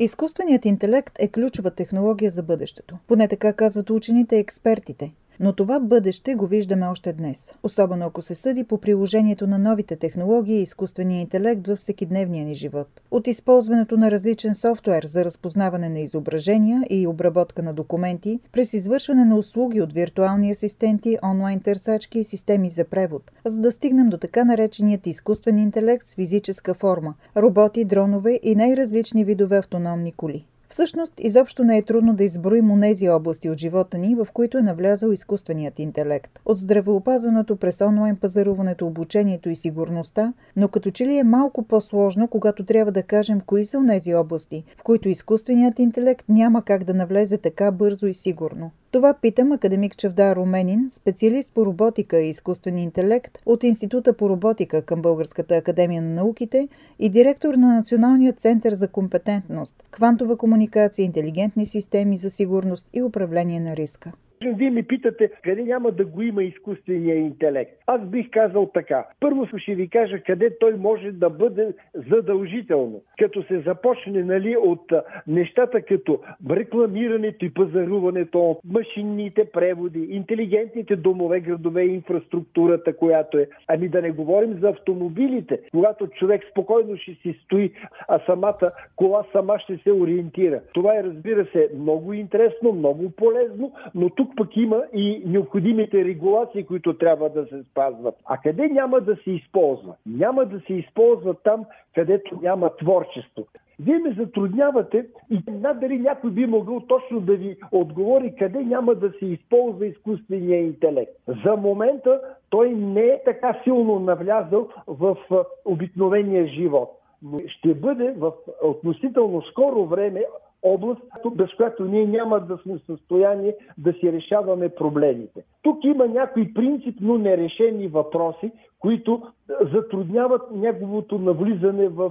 Изкуственият интелект е ключова технология за бъдещето. Поне така казват учените и експертите. Но това бъдеще го виждаме още днес. Особено ако се съди по приложението на новите технологии и изкуствения интелект във всекидневния ни живот. От използването на различен софтуер за разпознаване на изображения и обработка на документи, през извършване на услуги от виртуални асистенти, онлайн търсачки и системи за превод, за да стигнем до така нареченият изкуствен интелект с физическа форма – роботи, дронове и най-различни видове автономни коли. Всъщност, изобщо не е трудно да изброим онези области от живота ни, в които е навлязал изкуственият интелект. От здравеопазването през онлайн пазаруването, обучението и сигурността, но като че ли е малко по-сложно, когато трябва да кажем кои са онези области, в които изкуственият интелект няма как да навлезе така бързо и сигурно. Това питам академик Чавдар Руменин, специалист по роботика и изкуствен интелект от Института по роботика към Българската академия на науките и директор на Националния център за компетентност, квантова комуникация, интелигентни системи за сигурност и управление на риска. Вие ми питате къде няма да го има изкуствения интелект. Аз бих казал така. Първо ще ви кажа къде той може да бъде задължително. Като се започне нали, от нещата като рекламирането и пазаруването, машинните преводи, интелигентните домове, градове инфраструктурата, която е. Ами да не говорим за автомобилите, когато човек спокойно ще си стои, а самата кола сама ще се ориентира. Това е, разбира се, много интересно, много полезно, но тук пък има и необходимите регулации, които трябва да се спазват. А къде няма да се използва? Няма да се използва там, където няма творчество. Вие ме затруднявате и надали някой би могъл точно да ви отговори къде няма да се използва изкуствения интелект. За момента той не е така силно навлязъл в обикновения живот. Но ще бъде в относително скоро време област, без която ние няма да сме в състояние да си решаваме проблемите. Тук има някои принципно нерешени въпроси, които затрудняват неговото навлизане в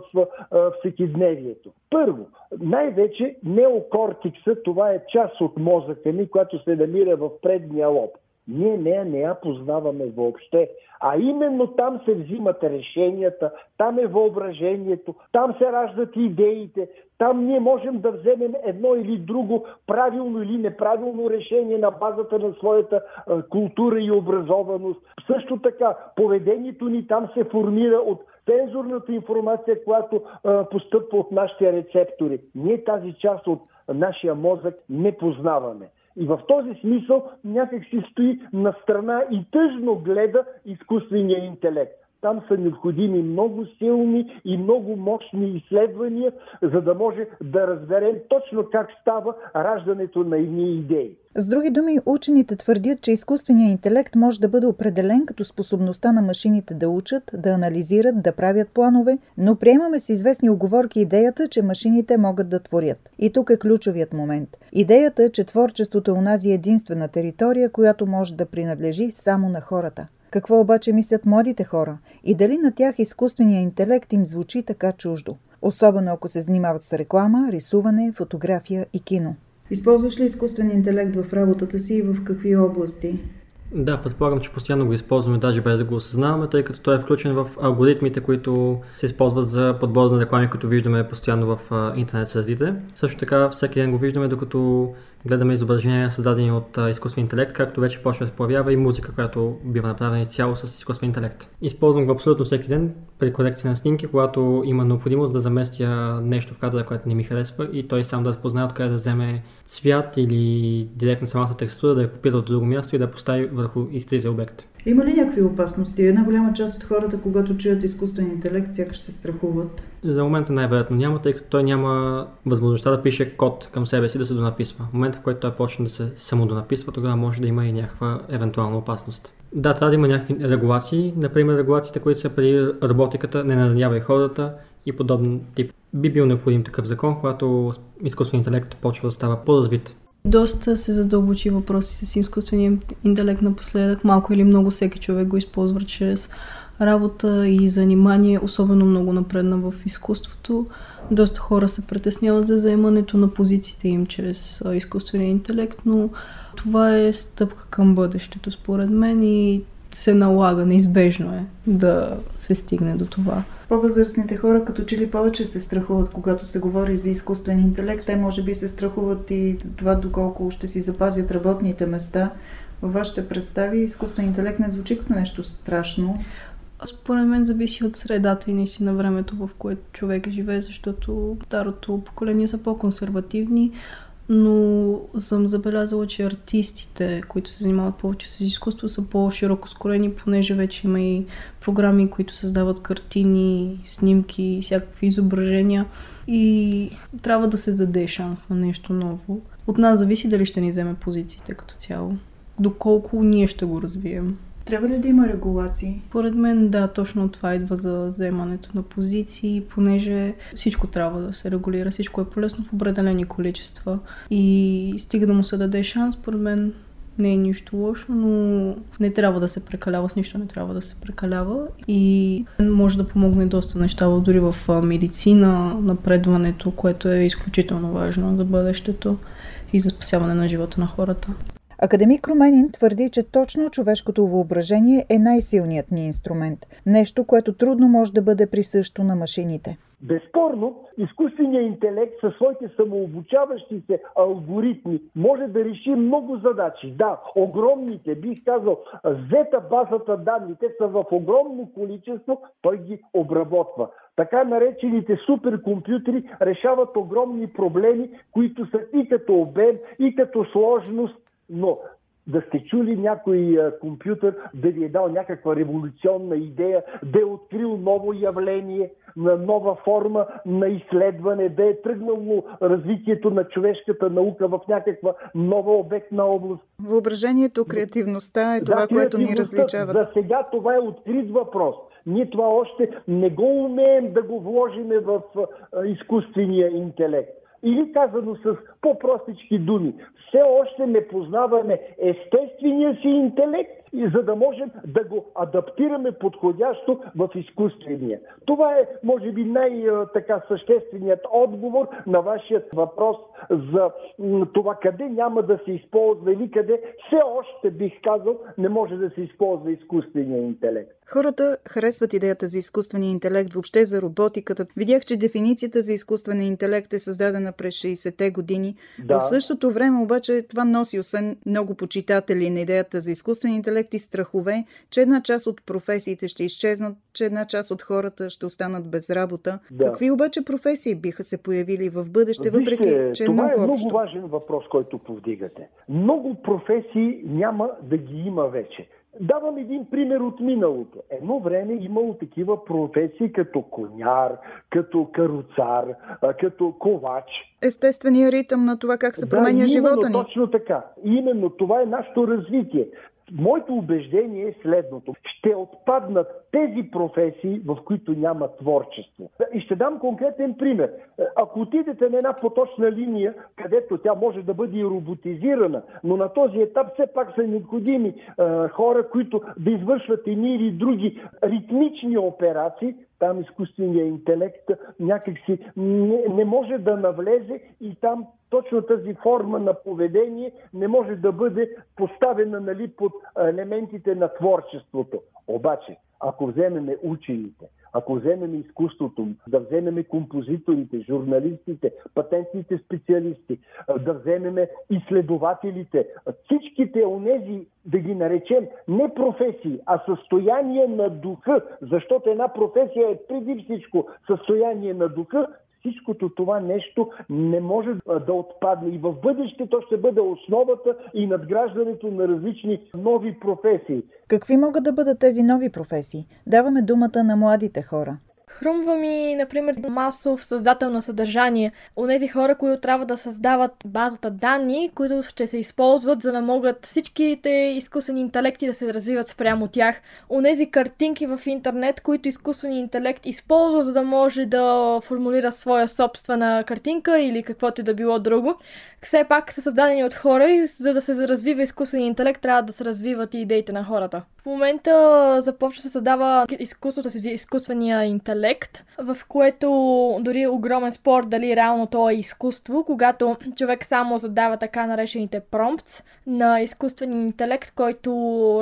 всекидневието. Първо, най-вече неокортикса, това е част от мозъка ни, която се намира в предния лоб. Ние нея не я познаваме въобще. А именно там се взимат решенията, там е въображението, там се раждат идеите, там ние можем да вземем едно или друго правилно или неправилно решение на базата на своята култура и образованост. Също така, поведението ни там се формира от сензорната информация, която постъпва от нашите рецептори. Ние тази част от нашия мозък не познаваме. И в този смисъл някак си стои на страна и тъжно гледа изкуствения интелект. Там са необходими много силни и много мощни изследвания, за да може да разберем точно как става раждането на едни идеи. С други думи, учените твърдят, че изкуственият интелект може да бъде определен като способността на машините да учат, да анализират, да правят планове, но приемаме с известни оговорки идеята, че машините могат да творят. И тук е ключовият момент. Идеята, че творчеството е унази единствена територия, която може да принадлежи само на хората. Какво обаче мислят младите хора? И дали на тях изкуственият интелект им звучи така чуждо? Особено ако се занимават с реклама, рисуване, фотография и кино. Използваш ли изкуствен интелект в работата си и в какви области? Да, предполагам, че постоянно го използваме, даже без да го осъзнаваме, тъй като той е включен в алгоритмите, които се използват за подбор на реклами, които виждаме постоянно в интернет средите. Също така, всеки ден го виждаме, докато гледаме изображения, създадени от изкуствен интелект, както вече почва да се появява и музика, която бива направена изцяло с изкуствен интелект. Използвам го абсолютно всеки ден при корекция на снимки, когато има необходимост да заместя нещо в кадъра, което не ми харесва и той сам да разпознае откъде да вземе цвят или директно самата текстура, да я копира от друго място и да постави върху изтрите обект. Има ли някакви опасности? Една голяма част от хората, когато чуят изкуствен интелект, сякаш се страхуват. За момента най-вероятно няма, тъй като той няма възможността да пише код към себе си да се донаписва. В момента, в който той почне да се самодонаписва, тогава може да има и някаква евентуална опасност. Да, трябва да има някакви регулации. Например, регулациите, които са при роботиката, не наранявай хората и подобен тип. Би бил необходим такъв закон, когато изкуственият интелект почва да става по-развит. Доста се задълбочи въпроси с изкуствения интелект напоследък. Малко или много всеки човек го използва чрез работа и занимание, особено много напредна в изкуството. Доста хора се притесняват за заемането на позициите им чрез изкуствения интелект, но това е стъпка към бъдещето, според мен, и се налага, неизбежно е да се стигне до това. По-възрастните хора като че ли повече се страхуват, когато се говори за изкуствен интелект. Те може би се страхуват и това доколко ще си запазят работните места. Във вашите представи изкуствен интелект не звучи като нещо страшно. Според мен зависи от средата и наистина времето, в което човек живее, защото старото поколение са по-консервативни, но съм забелязала, че артистите, които се занимават повече с изкуство, са по-широко скорени, понеже вече има и програми, които създават картини, снимки, всякакви изображения и трябва да се даде шанс на нещо ново. От нас зависи дали ще ни вземе позициите като цяло. Доколко ние ще го развием. Трябва ли да има регулации? Поред мен да, точно това идва за вземането на позиции, понеже всичко трябва да се регулира, всичко е полезно в определени количества и стига да му се даде шанс, поред мен не е нищо лошо, но не трябва да се прекалява, с нищо не трябва да се прекалява и може да помогне доста неща, дори в медицина, напредването, което е изключително важно за бъдещето и за спасяване на живота на хората. Академик Руменин твърди, че точно човешкото въображение е най-силният ни инструмент. Нещо, което трудно може да бъде присъщо на машините. Безспорно, изкуственият интелект със своите самообучаващи се алгоритми може да реши много задачи. Да, огромните, бих казал, зета базата данни, те са в огромно количество, той ги обработва. Така наречените суперкомпютри решават огромни проблеми, които са и като обем, и като сложност, но да сте чули някой компютър да ви е дал някаква революционна идея, да е открил ново явление, на нова форма на изследване, да е тръгнало развитието на човешката наука в някаква нова обектна област. Въображението, креативността е това, да, което ни различава. За сега това е открит въпрос. Ние това още не го умеем да го вложиме в изкуствения интелект. Или казано с по-простички думи, все още не познаваме естествения си интелект, и за да можем да го адаптираме подходящо в изкуствения. Това е, може би, най-така същественият отговор на вашият въпрос за това къде няма да се използва или къде все още, бих казал, не може да се използва изкуствения интелект. Хората харесват идеята за изкуствения интелект, въобще за роботиката. Видях, че дефиницията за изкуствен интелект е създадена през 60-те години. Да. В същото време обаче това носи, освен много почитатели на идеята за изкуствен интелект и страхове, че една част от професиите ще изчезнат, че една част от хората ще останат без работа. Да. Какви обаче професии биха се появили в бъдеще, Вижте, въпреки че е това много е много общо? важен въпрос, който повдигате. Много професии няма да ги има вече. Давам един пример от миналото. Едно време имало такива професии като коняр, като каруцар, като ковач. Естественият ритъм на това как се променя да, живота ни. Точно така. Именно това е нашето развитие. Моето убеждение е следното. Ще отпаднат тези професии, в които няма творчество. И ще дам конкретен пример. Ако отидете на една поточна линия, където тя може да бъде и роботизирана, но на този етап все пак са необходими е, хора, които да извършват едни или други ритмични операции, там изкуственият интелект някакси не, не може да навлезе и там точно тази форма на поведение не може да бъде поставена нали, под елементите на творчеството. Обаче, ако вземеме учените, ако вземем изкуството, да вземем композиторите, журналистите, патентните специалисти, да вземем изследователите, всичките онези, да ги наречем, не професии, а състояние на духа, защото една професия е преди всичко състояние на духа, всичкото това нещо не може да отпадне. И в бъдеще то ще бъде основата и надграждането на различни нови професии. Какви могат да бъдат тези нови професии? Даваме думата на младите хора. Хрумва ми, например, масов създател на съдържание. Онези хора, които трябва да създават базата данни, които ще се използват, за да могат всичките изкуствени интелекти да се развиват спрямо тях. Онези картинки в интернет, които изкуственият интелект използва, за да може да формулира своя собствена картинка или каквото и да било друго. Все пак са създадени от хора и за да се развива изкуственият интелект, трябва да се развиват и идеите на хората. В момента започва се създава изкуството си, изкуствения интелект, в което дори огромен спор дали реално то е изкуство, когато човек само задава така наречените промптс на изкуствения интелект, който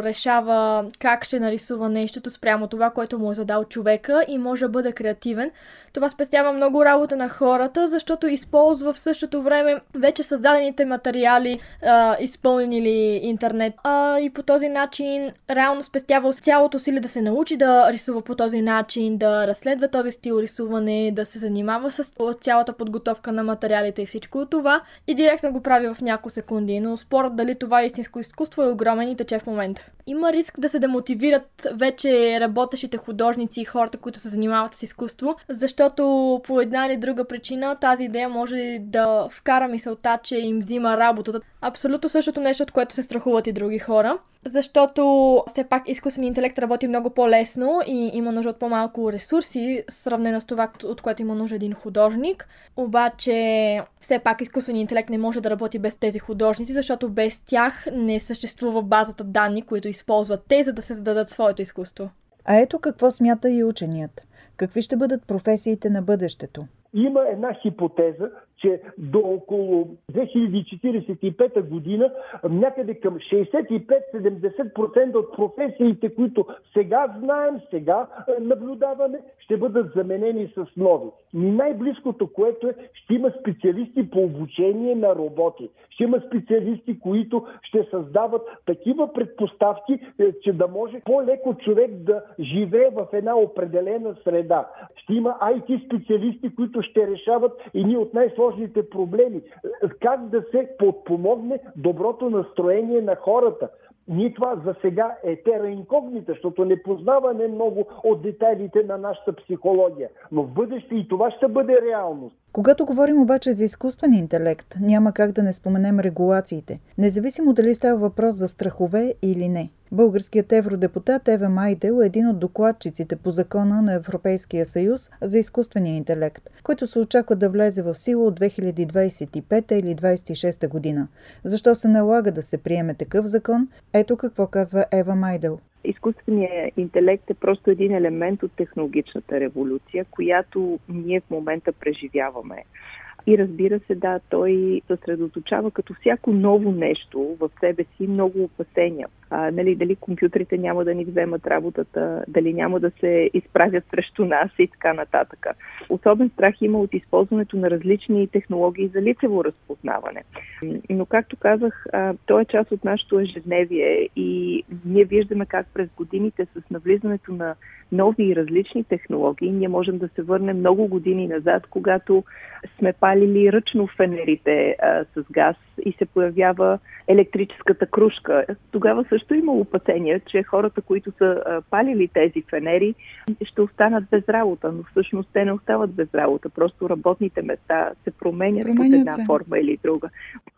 решава как ще нарисува нещото спрямо това, което му е задал човека и може да бъде креативен. Това спестява много работа на хората, защото използва в същото време вече създадените материали, а, изпълнили интернет. А, и по този начин реално спестява цялото усилие да се научи да рисува по този начин, да разследва този стил рисуване, да се занимава с цялата подготовка на материалите и всичко това и директно го прави в няколко секунди. Но спорът дали това е истинско изкуство е огромен и тече в момента. Има риск да се демотивират вече работещите художници и хората, които се занимават с изкуство, защото по една или друга причина тази идея може да вкара мисълта, че им взима работата. Абсолютно същото нещо, от което се страхуват и други хора защото все пак изкуственият интелект работи много по-лесно и има нужда от по-малко ресурси, сравнено с това, от което има нужда един художник. Обаче, все пак изкуственият интелект не може да работи без тези художници, защото без тях не съществува базата данни, които използват те, за да се зададат своето изкуство. А ето какво смята и ученият. Какви ще бъдат професиите на бъдещето? Има една хипотеза, че до около 2045 година някъде към 65-70% от професиите, които сега знаем, сега е, наблюдаваме, ще бъдат заменени с нови. И най-близкото, което е, ще има специалисти по обучение на роботи. Ще има специалисти, които ще създават такива предпоставки, е, че да може по-леко човек да живее в една определена среда. Ще има IT специалисти, които ще решават едни от най-сложните проблеми. Как да се подпомогне доброто настроение на хората. Ние това за сега е тера инкогнита, защото не познаваме много от детайлите на нашата психология. Но в бъдеще и това ще бъде реалност. Когато говорим обаче за изкуствен интелект, няма как да не споменем регулациите, независимо дали става въпрос за страхове или не. Българският евродепутат Ева Майдел е един от докладчиците по закона на Европейския съюз за изкуствения интелект, който се очаква да влезе в сила от 2025 или 2026 година. Защо се налага да се приеме такъв закон? Ето какво казва Ева Майдел изкуственият интелект е просто един елемент от технологичната революция, която ние в момента преживяваме. И разбира се, да, той съсредоточава като всяко ново нещо в себе си много опасения. А, нали, дали компютрите няма да ни вземат работата, дали няма да се изправят срещу нас и така нататък. Особен страх има от използването на различни технологии за лицево разпознаване. Но, както казах, а, то е част от нашето ежедневие и ние виждаме как през годините с навлизането на нови и различни технологии, ние можем да се върнем много години назад, когато сме палили ръчно фенерите а, с газ и се появява електрическата кружка. Тогава също има опасения, че хората, които са палили тези фенери, ще останат без работа, но всъщност те не остават без работа. Просто работните места се променят, променят под една се. форма или друга.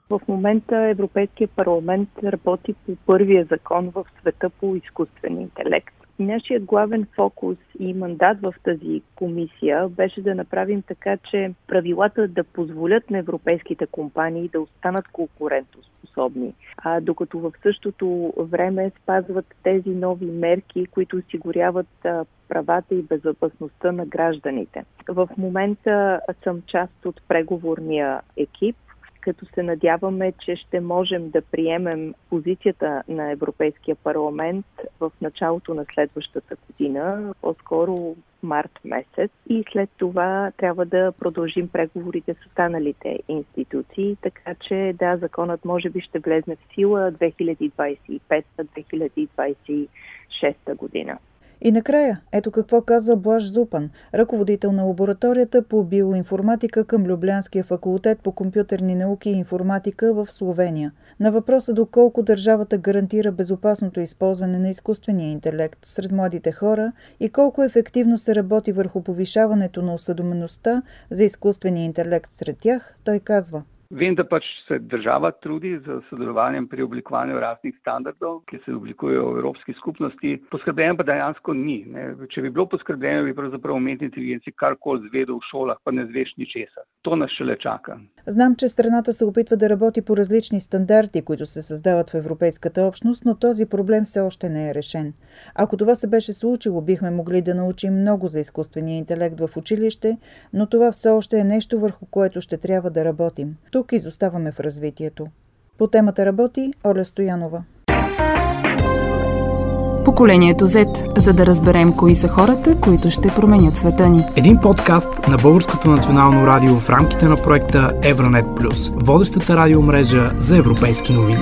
В момента Европейския парламент работи по първия закон в света по изкуствен интелект. Нашият главен фокус и мандат в тази комисия беше да направим така, че правилата да позволят на европейските компании да останат конкурентоспособни, а докато в същото време спазват тези нови мерки, които осигуряват правата и безопасността на гражданите. В момента съм част от преговорния екип като се надяваме, че ще можем да приемем позицията на Европейския парламент в началото на следващата година, по-скоро март месец и след това трябва да продължим преговорите с останалите институции, така че да, законът може би ще влезне в сила 2025-2026 година. И накрая, ето какво казва Блаш Зупан, ръководител на лабораторията по биоинформатика към Люблянския факултет по компютърни науки и информатика в Словения. На въпроса доколко държавата гарантира безопасното използване на изкуствения интелект сред младите хора и колко ефективно се работи върху повишаването на осъдомеността за изкуствения интелект сред тях, той казва – Vem, da pač se država trudi z sodelovanjem pri oblikovanju raznih standardov, ki se oblikujejo v Evropski skupnosti. Poskrbljeno pa dejansko ni. Ne. Če bi bilo poskrbljeno, bi pravzaprav umetni inteligenci karkoli zvedel v šolah, pa ne zveš ničesar. To nas šele čaka. Знам, че страната се опитва да работи по различни стандарти, които се създават в Европейската общност, но този проблем все още не е решен. Ако това се беше случило, бихме могли да научим много за изкуствения интелект в училище, но това все още е нещо върху което ще трябва да работим. Тук изоставаме в развитието. По темата работи Оля Стоянова. Поколението Z, за да разберем кои са хората, които ще променят света ни. Един подкаст на Българското национално радио в рамките на проекта Евронет Плюс, водещата радиомрежа за европейски новини.